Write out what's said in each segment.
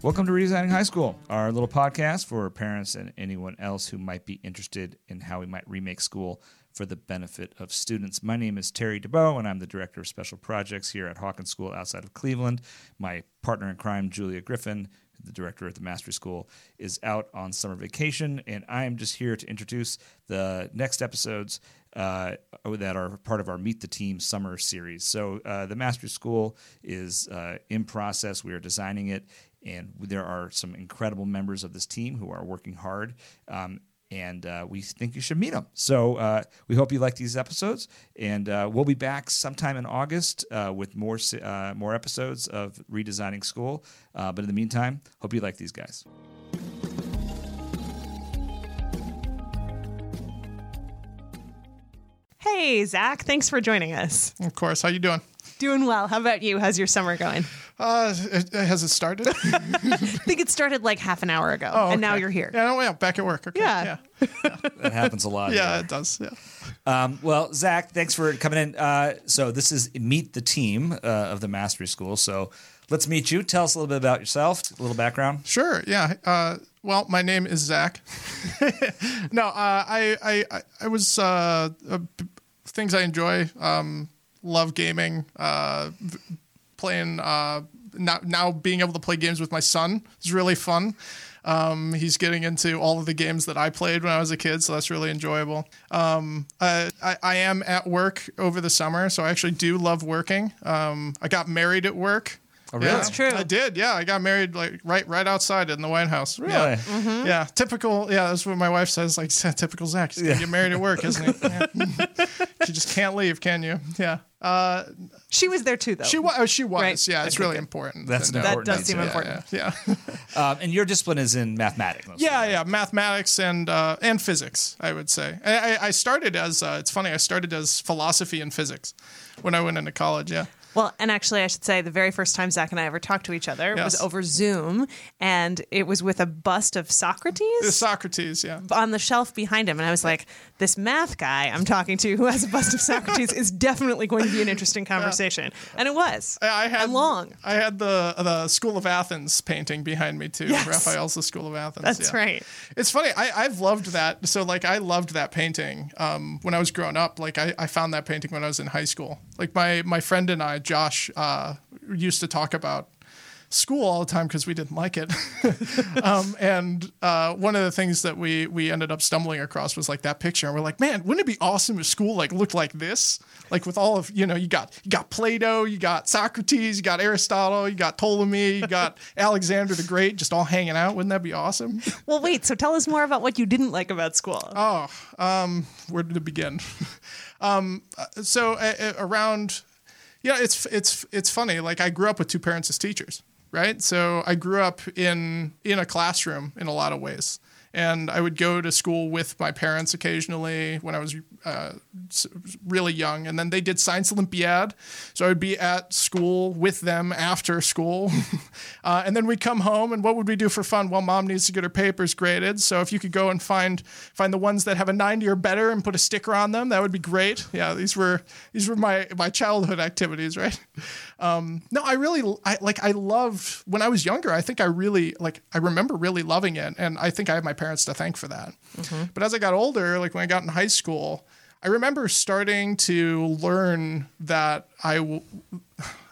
Welcome to Redesigning High School, our little podcast for parents and anyone else who might be interested in how we might remake school for the benefit of students. My name is Terry DeBow, and I'm the Director of Special Projects here at Hawken School outside of Cleveland. My partner in crime, Julia Griffin, the director of the Mastery School, is out on summer vacation, and I am just here to introduce the next episodes uh, that are part of our Meet the Team summer series. So uh, the Mastery School is uh, in process. We are designing it, and there are some incredible members of this team who are working hard. Um, and uh, we think you should meet them. So uh, we hope you like these episodes, and uh, we'll be back sometime in August with more more episodes of redesigning school. But in the meantime, hope you like these guys. Hey, Zach, thanks for joining us. Of course. How you doing? Doing well. How about you? How's your summer going? Uh, it- has it started? I think it started like half an hour ago, Oh, and now you're here. Yeah, no, yeah, back at work. Okay. Yeah. yeah, That happens a lot. yeah, here. it does. Yeah. Um, well, Zach, thanks for coming in. Uh, so this is Meet the Team uh, of the Mastery School. So let's meet you. Tell us a little bit about yourself, a little background. Sure. Yeah. Uh, well, my name is Zach. no, uh, I, I, I, I was uh, b- things I enjoy. Um, love gaming. Uh, playing. Uh, now, now being able to play games with my son is really fun. Um, he's getting into all of the games that I played when I was a kid, so that's really enjoyable. Um, I, I, I am at work over the summer, so I actually do love working. Um, I got married at work. Oh, really? Yeah, That's true. I did. Yeah, I got married like right right outside in the White House. Really? Yeah. Mm-hmm. Yeah, typical. Yeah, that's what my wife says. Like typical Zach. He's gonna get married at work, isn't he? Yeah. you just can't leave, can you? Yeah. Uh, She was there too, though. she was. She was. Right. Yeah, it's Okay, really important. That's to an that does seem Yeah, important. Yeah, yeah, Um, and your discipline is in mathematics. mostly. yeah, yeah. Mathematics and uh, and physics, I would say. I, I- I started as uh, it's funny. I started as philosophy and physics when I went into college. Yeah. Well, and actually, I should say the very first time Zach and I ever talked to each other was over Zoom, and it was with a bust of Socrates Socrates. Yeah. on the shelf behind him. And I was like, this math guy I'm talking to who has a bust of Socrates is definitely going to be an interesting conversation. And it was. I had and long. I had the the School of Athens painting behind me too. Yes. Raphael's the School of Athens. That's yeah. right. It's funny. I, I've loved that. So like I loved that painting um, when I was growing up. Like I, I found that painting when I was in high school. Like my my friend and I, Josh, uh, used to talk about school all the time because we didn't like it. um, and uh, one of the things that we we ended up stumbling across was like that picture, and we're like, man, wouldn't it be awesome if school like looked like this? Like with all of you know, you got you got Plato, you got Socrates, you got Aristotle, you got Ptolemy, you got Alexander the Great, just all hanging out. Wouldn't that be awesome? Well, wait. So tell us more about what you didn't like about school. Oh, um, where did it begin? um, uh, so uh, uh, around, yeah, it's it's it's funny. Like I grew up with two parents as teachers, right? So I grew up in in a classroom in a lot of ways, and I would go to school with my parents occasionally when I was uh, really young, and then they did science olympiad, so I would be at school with them after school, uh, and then we'd come home, and what would we do for fun? Well, mom needs to get her papers graded, so if you could go and find find the ones that have a ninety or better and put a sticker on them, that would be great. Yeah, these were these were my my childhood activities, right? Um, no, I really I like I loved when I was younger. I think I really like I remember really loving it, and I think I have my parents to thank for that. But as I got older, like when I got in high school, I remember starting to learn that I w-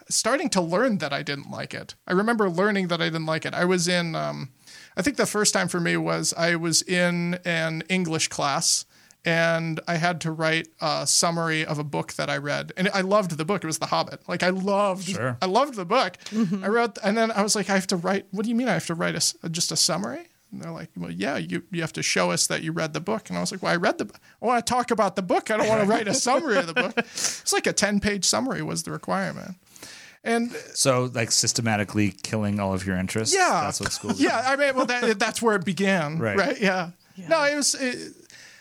starting to learn that I didn't like it. I remember learning that I didn't like it. I was in um, I think the first time for me was I was in an English class and I had to write a summary of a book that I read. And I loved the book. It was The Hobbit. Like I loved Sure. I loved the book. I wrote and then I was like I have to write what do you mean I have to write a s just a summary? And they're like, well, yeah, you, you have to show us that you read the book. And I was like, well, I read the book. I want to talk about the book. I don't want to write a summary of the book. It's like a 10 page summary was the requirement. And So, like, systematically killing all of your interests. yeah, That's what school. Yeah, I mean, well, that, that's where it began, Right. right? Yeah. No, it was. It,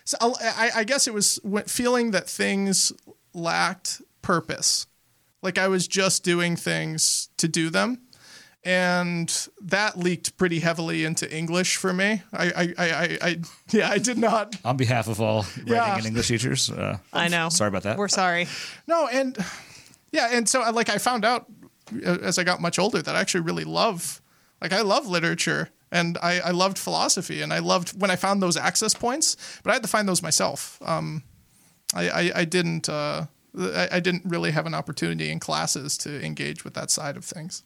so I, I guess it was feeling that things lacked purpose, like I was just doing things to do them, and that leaked pretty heavily into English for me. I, I, I, I, I yeah, I did not. On behalf of all writing Yeah. and English teachers, uh, I know. Sorry about that. We're sorry. No, and yeah, and so like I found out uh, as I got much older that I actually really love Like I love literature and I, I loved philosophy and I loved when I found those access points, but I had to find those myself. Um, I, I, I didn't uh, I, I didn't really have an opportunity in classes to engage with that side of things.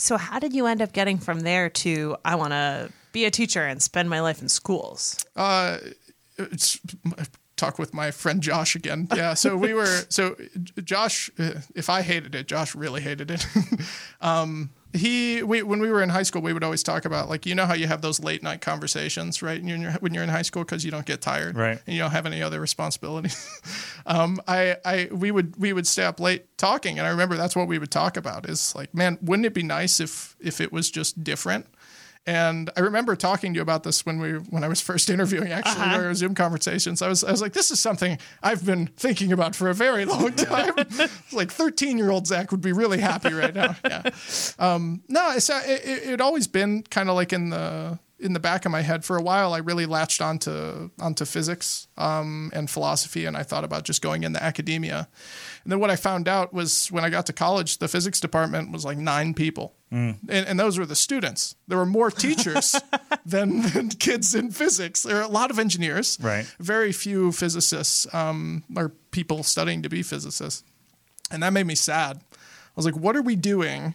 So, how did you end up getting from there to I want to be a teacher and spend my life in schools? Uh, it's, talk with my friend Josh again. Yeah, so we were so Josh. uh, If I hated it, Josh really hated it. um, he we when we were in high school, we would always talk about like you know how you have those late night conversations, right? When you're, when you're in high school because you don't get tired, Right. And you don't have any other responsibilities. um, I I we would we would stay up late talking, and I remember that's what we would talk about. Is like, man, wouldn't it be nice if if it was just different? And I remember talking to you about this when we when I was first interviewing actually Uh-huh. our Zoom conversations. I was I was like, this is something I've been thinking about for a very long time. like thirteen year old Zach would be really happy right now. Yeah. Um, no, it's it, it it always been kind of like in the in the back of my head for a while. I really latched onto onto physics um, and philosophy, and I thought about just going into academia. And then what I found out was when I got to college, the physics department was like nine people. And, and those were the students. There were more teachers than, than kids in physics. There are a lot of engineers, Right. Very few physicists um, or people studying to be physicists, and that made me sad. I was like, "What are we doing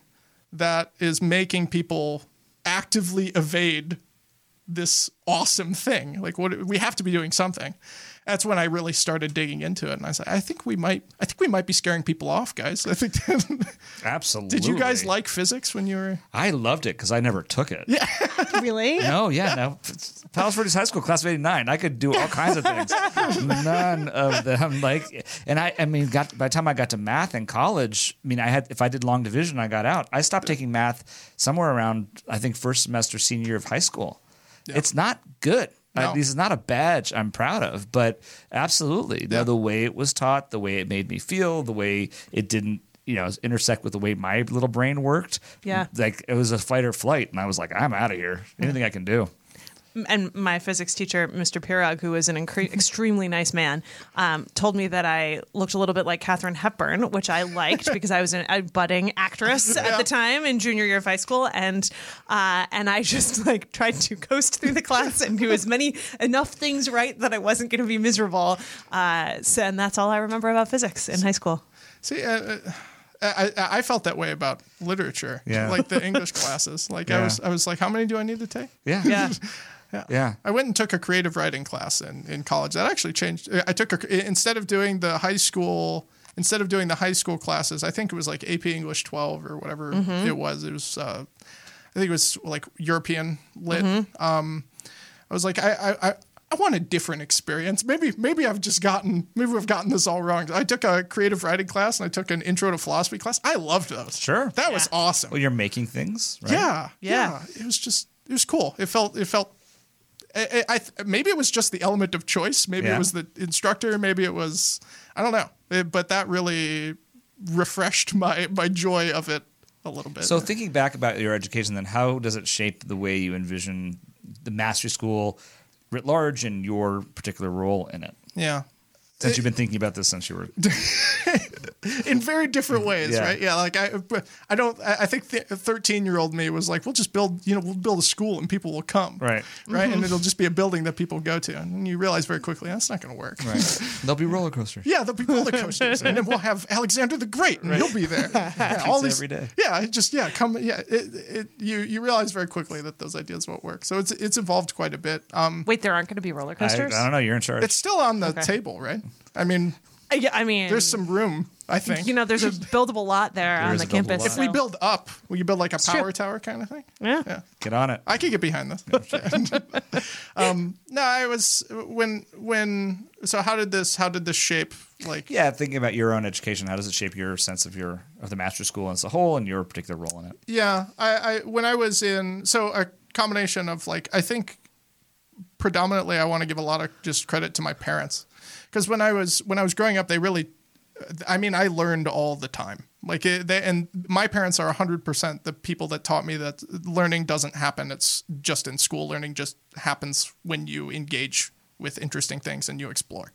that is making people actively evade this awesome thing? Like, what we have to be doing something." That's when I really started digging into it, and I said, "I think we might. I think we might be scaring people off, guys. I think." that, Absolutely. Did you guys like physics when you were? I loved it because I never took it. Yeah. Really? No, yeah, no. Palos Verdes High School, class of '89. I could do all kinds of things. None of them like, and I, I mean, got by the time I got to math in college, I mean, I had if I did long division, I got out. I stopped taking math somewhere around I think first semester senior year of high school. It's not good. I- No. this is not a badge I'm proud of, but absolutely, the, Yeah. the way it was taught, the way it made me feel, the way it didn't, you know, intersect with the way my little brain worked. Yeah. like it was a fight or flight, and I was like, I'm out of here. Anything I can do. And my physics teacher, Mr. Pirog, who was an incre- extremely nice man, um, told me that I looked a little bit like Katharine Hepburn, which I liked because I was an, a budding actress at the time in junior year of high school, and uh, and I just like tried to coast through the class and do as many enough things right that I wasn't going to be miserable. Uh, so, and that's all I remember about physics in high school. See, uh, I, I I felt that way about literature. Yeah. Like the English classes. Like I was I was like, how many do I need to take? Yeah. Yeah. Yeah. yeah. I went and took a creative writing class in, in college. That actually changed. I took a, instead of doing the high school instead of doing the high school classes. I think it was like AP English 12 or whatever it was. It was uh, I think it was like European lit. Um, I was like I I. I I want a different experience. Maybe, maybe I've just gotten, maybe we've gotten this all wrong. I took a creative writing class and I took an intro to philosophy class. I loved those. Sure. that was awesome. Well, you're making things, right? Yeah, Yeah. yeah, It was just it was cool. It felt it felt. I, I, maybe it was just the element of choice. Maybe Yeah. it was the instructor. Maybe it was I don't know. It- but that really refreshed my my joy of it a little bit. So thinking back about your education, then how does it shape the way you envision the mastery school writ large and your particular role in it? yeah, Since you've been thinking about this since you were in very different ways, Yeah. right? Yeah, like I, I don't. I I think the thirteen-year-old me was like, "We'll just build, you know, we'll build a school and people will come, Right. right, and it'll just be a building that people go to." And you realize very quickly that's not going to work, right. There'll be roller coasters. Yeah, there'll be roller coasters, and then we'll have Alexander the Great, and he'll be there. Yeah, all these every day. Yeah, just yeah, come yeah. It, it, you you realize very quickly that those ideas won't work. So it's it's evolved quite a bit. Um, Wait, there aren't going to be roller I, I don't know. You're in charge. it's still on the Okay. table, right? I mean, Uh, yeah, I mean, there's some room. I think. You know, there's a buildable lot there, on the campus. lot. if we build up, will you build like a true. power tower kind of thing. yeah. Yeah. Get on it. I could get behind this. um, no, I was when when. So how did this how did this shape like? Yeah, thinking about your own education, how does it shape your sense of your of the mastery school as a whole and your particular role in it? Yeah, I, I when I was in so a combination of like I think predominantly I want to give a lot of just credit to my parents because when I was when I was growing up they really I mean I learned all the time like it, they, and my parents are 100% the people that taught me that learning doesn't happen it's just in school learning just happens when you engage with interesting things and you explore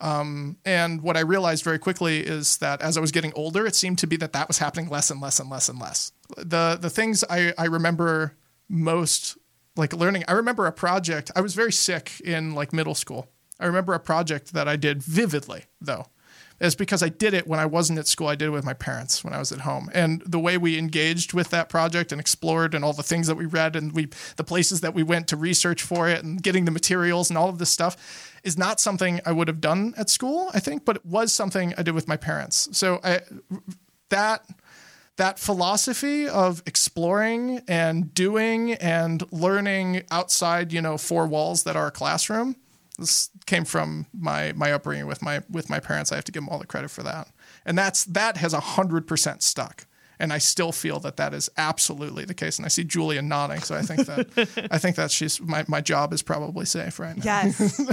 um, and what I realized very quickly is that as I was getting older, it seemed to be that that was happening less and less and less and less. The the things I, I remember most like learning. I remember a project. I was very sick in like middle school. I remember a project that I did vividly though. It's because I did it when I wasn't at school. I did it with my parents when I was at home. And the way we engaged with that project and explored and all the things that we read and we the places that we went to research for it and getting the materials and all of this stuff is not something I would have done at school, I think, but it was something I did with my parents. So I that that philosophy of exploring and doing and learning outside, you know, four walls that are a classroom this came from my my upbringing with my with my parents. I have to give them all the credit for that, and that's that has a hundred percent stuck. And I still feel that that is absolutely the case. And I see Julia nodding, so I think that I think that she's my my job is probably safe right now. Yes.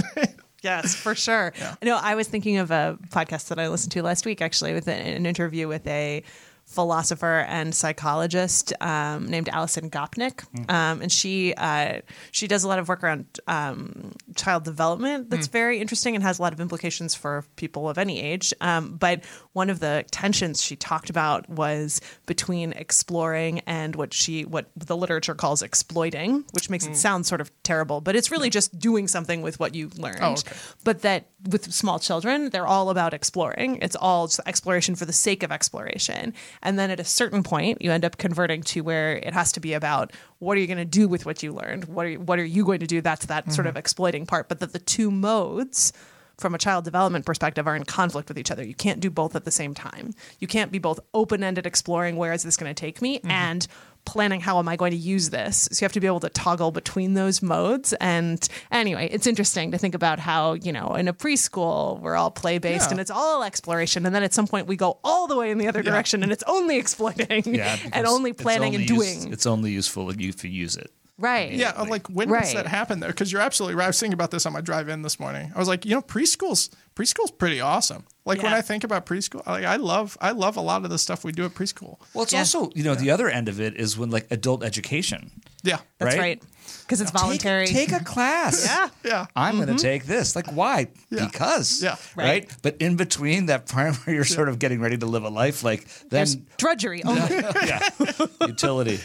Yes, for sure. Yeah. No, I was thinking of a podcast that I listened to last week, actually, with an interview with a philosopher and psychologist um, named Alison Gopnik, mm. um, and she uh, she does a lot of work around um, child development. That's mm. very interesting and has a lot of implications for people of any age. Um, but one of the tensions she talked about was between exploring and what she what the literature calls exploiting, which makes mm. it sound sort of terrible, but it's really just doing something with what you learned. Oh, okay. But that with small children, they're all about exploring. It's all exploration for the sake of exploration and then at a certain point, you end up converting to where it has to be about what are you going to do with what you learned? What are you, what are you going to do? That's that mm-hmm. sort of exploiting part. But that the two modes from a child development perspective are in conflict with each other. You can't do both at the same time. You can't be both open-ended exploring where is this going to take me mm-hmm. and planning how am I going to use this. So you have to be able to toggle between those modes. And anyway, it's interesting to think about how, you know, in a preschool, we're all play based yeah. and it's all exploration. And then at some point we go all the way in the other yeah. direction and it's only exploiting yeah, and only planning only and doing. it's only useful if you use it. Right. Yeah. Like, like when right. does that happen there? Because you're absolutely right. I was thinking about this on my drive in this morning. I was like, you know, preschool's preschool's pretty awesome. Like yeah. when I think about preschool, like I love I love a lot of the stuff we do at preschool. Well, it's yeah. also you know yeah. the other end of it is when like adult education. Yeah, that's right. Because it's voluntary. Take, take a class. yeah, yeah. I'm mm-hmm. going to take this. Like why? Because. Yeah. Right. right. But in between that part where you're sort of getting ready to live a life, like then There's drudgery. yeah. Utility.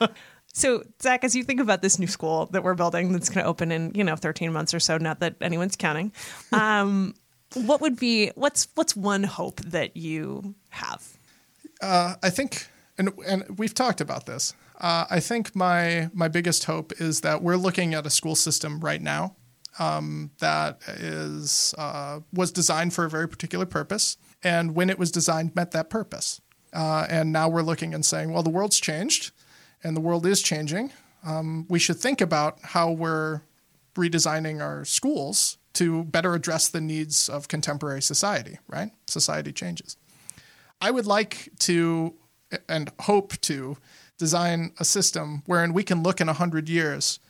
So, Zach, as you think about this new school that we're building that's going to open in, you know, 13 months or so, not that anyone's counting, um, what would be what's what's one hope that you have? Uh, I think, and and we've talked about this. Uh, I think my my biggest hope is that we're looking at a school system right now um, that is uh, was designed for a very particular purpose, and when it was designed, met that purpose. Uh, and now we're looking and saying, well, the world's changed and the world is changing, um, we should think about how we're redesigning our schools to better address the needs of contemporary society, right? Society changes. I would like to and hope to design a system wherein we can look in 100 years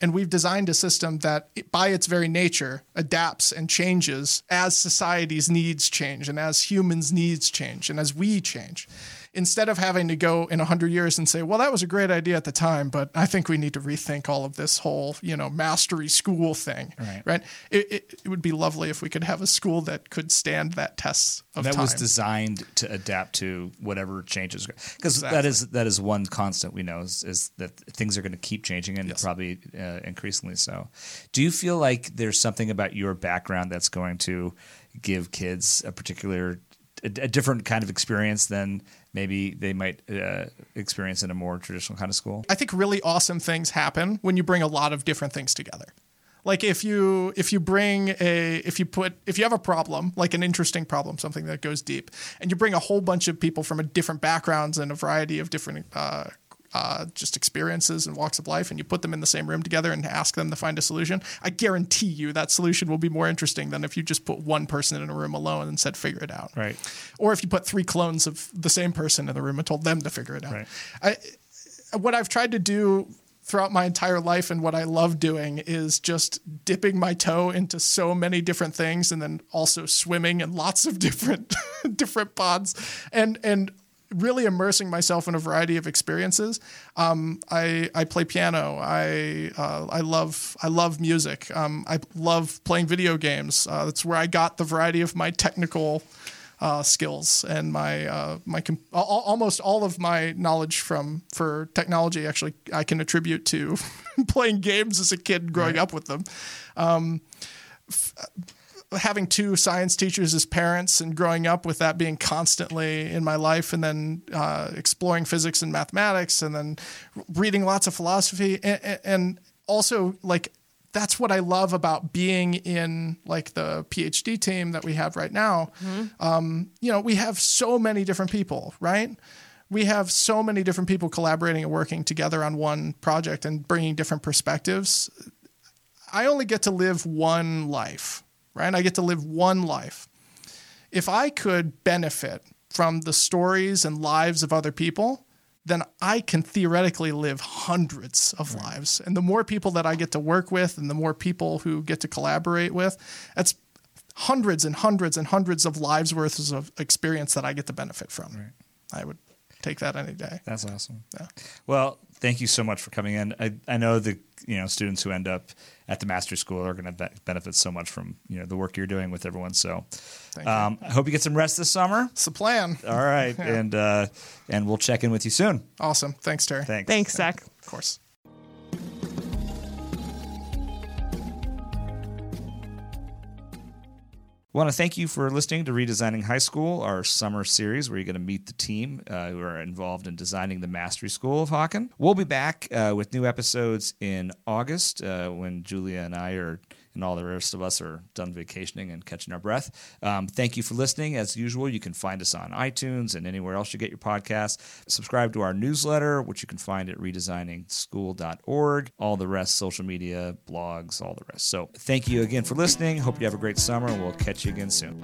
and we've designed a system that by its very nature adapts and changes as society's needs change and as humans needs change and as we change instead of having to go in 100 years and say, well, that was a great idea at the time, but I think we need to rethink all of this whole, you know, mastery school thing, right? right? It, it, it would be lovely if we could have a school that could stand that test of that time. was designed to adapt to whatever changes. Because exactly. that is that is one constant we know is, is that things are going to keep changing and yes. probably uh, increasingly so. Do you feel like there's something about your background that's going to give kids a particular a, a different kind of experience than maybe they might uh, experience in a more traditional kind of school? I think really awesome things happen when you bring a lot of different things together. Like if you if you bring a if you put if you have a problem like an interesting problem something that goes deep and you bring a whole bunch of people from a different backgrounds and a variety of different uh, uh, just experiences and walks of life, and you put them in the same room together and ask them to find a solution, I guarantee you that solution will be more interesting than if you just put one person in a room alone and said, figure it out. Right. Or if you put three clones of the same person in the room and told them to figure it out. Right. I, what I've tried to do throughout my entire life and what I love doing is just dipping my toe into so many different things and then also swimming in lots of different different ponds and and really immersing myself in a variety of experiences. Um, I I play piano. I uh, I love I love music. Um, I love playing video games. Uh, that's where I got the variety of my technical uh, skills and my uh, my com- al- almost all of my knowledge from for technology actually I can attribute to playing games as a kid growing up with them. Um, f- having two science teachers as parents and growing up with that being constantly in my life and then uh, exploring physics and mathematics and then reading lots of philosophy and, and also like that's what I love about being in like the PhD team that we have right now. Um, you know, we have so many different people, right? We have so many different people collaborating and working together on one project and bringing different perspectives. I only get to live one life, right? I get to live one life. If I could benefit from the stories and lives of other people, then I can theoretically live hundreds of lives. And the more people that I get to work with and the more people who get to collaborate with, that's hundreds and hundreds and hundreds of lives worth of experience that I get to benefit from. Right. I would take that any day. That's awesome. Yeah. Well, thank you so much for coming in. I, I know the you know students who end up at the mastery school are going to be- benefit so much from you know the work you're doing with everyone. So Thank you. um, I hope you get some rest this summer. It's the plan. All right, and uh, and we'll check in with you soon. Awesome. Thanks, Terry. Thanks. Thanks, Zach. Of course. Want to thank you for listening to Redesigning High School, our summer series where you're going to meet the team uh, who are involved in designing the Mastery School of Hawken. We'll be back uh, with new episodes in August uh, when Julia and I are. And all the rest of us are done vacationing and catching our breath. Um, thank you for listening. As usual, you can find us on iTunes and anywhere else you get your podcasts. Subscribe to our newsletter, which you can find at redesigningschool.org. All the rest, social media, blogs, all the rest. So thank you again for listening. Hope you have a great summer, and we'll catch you again soon.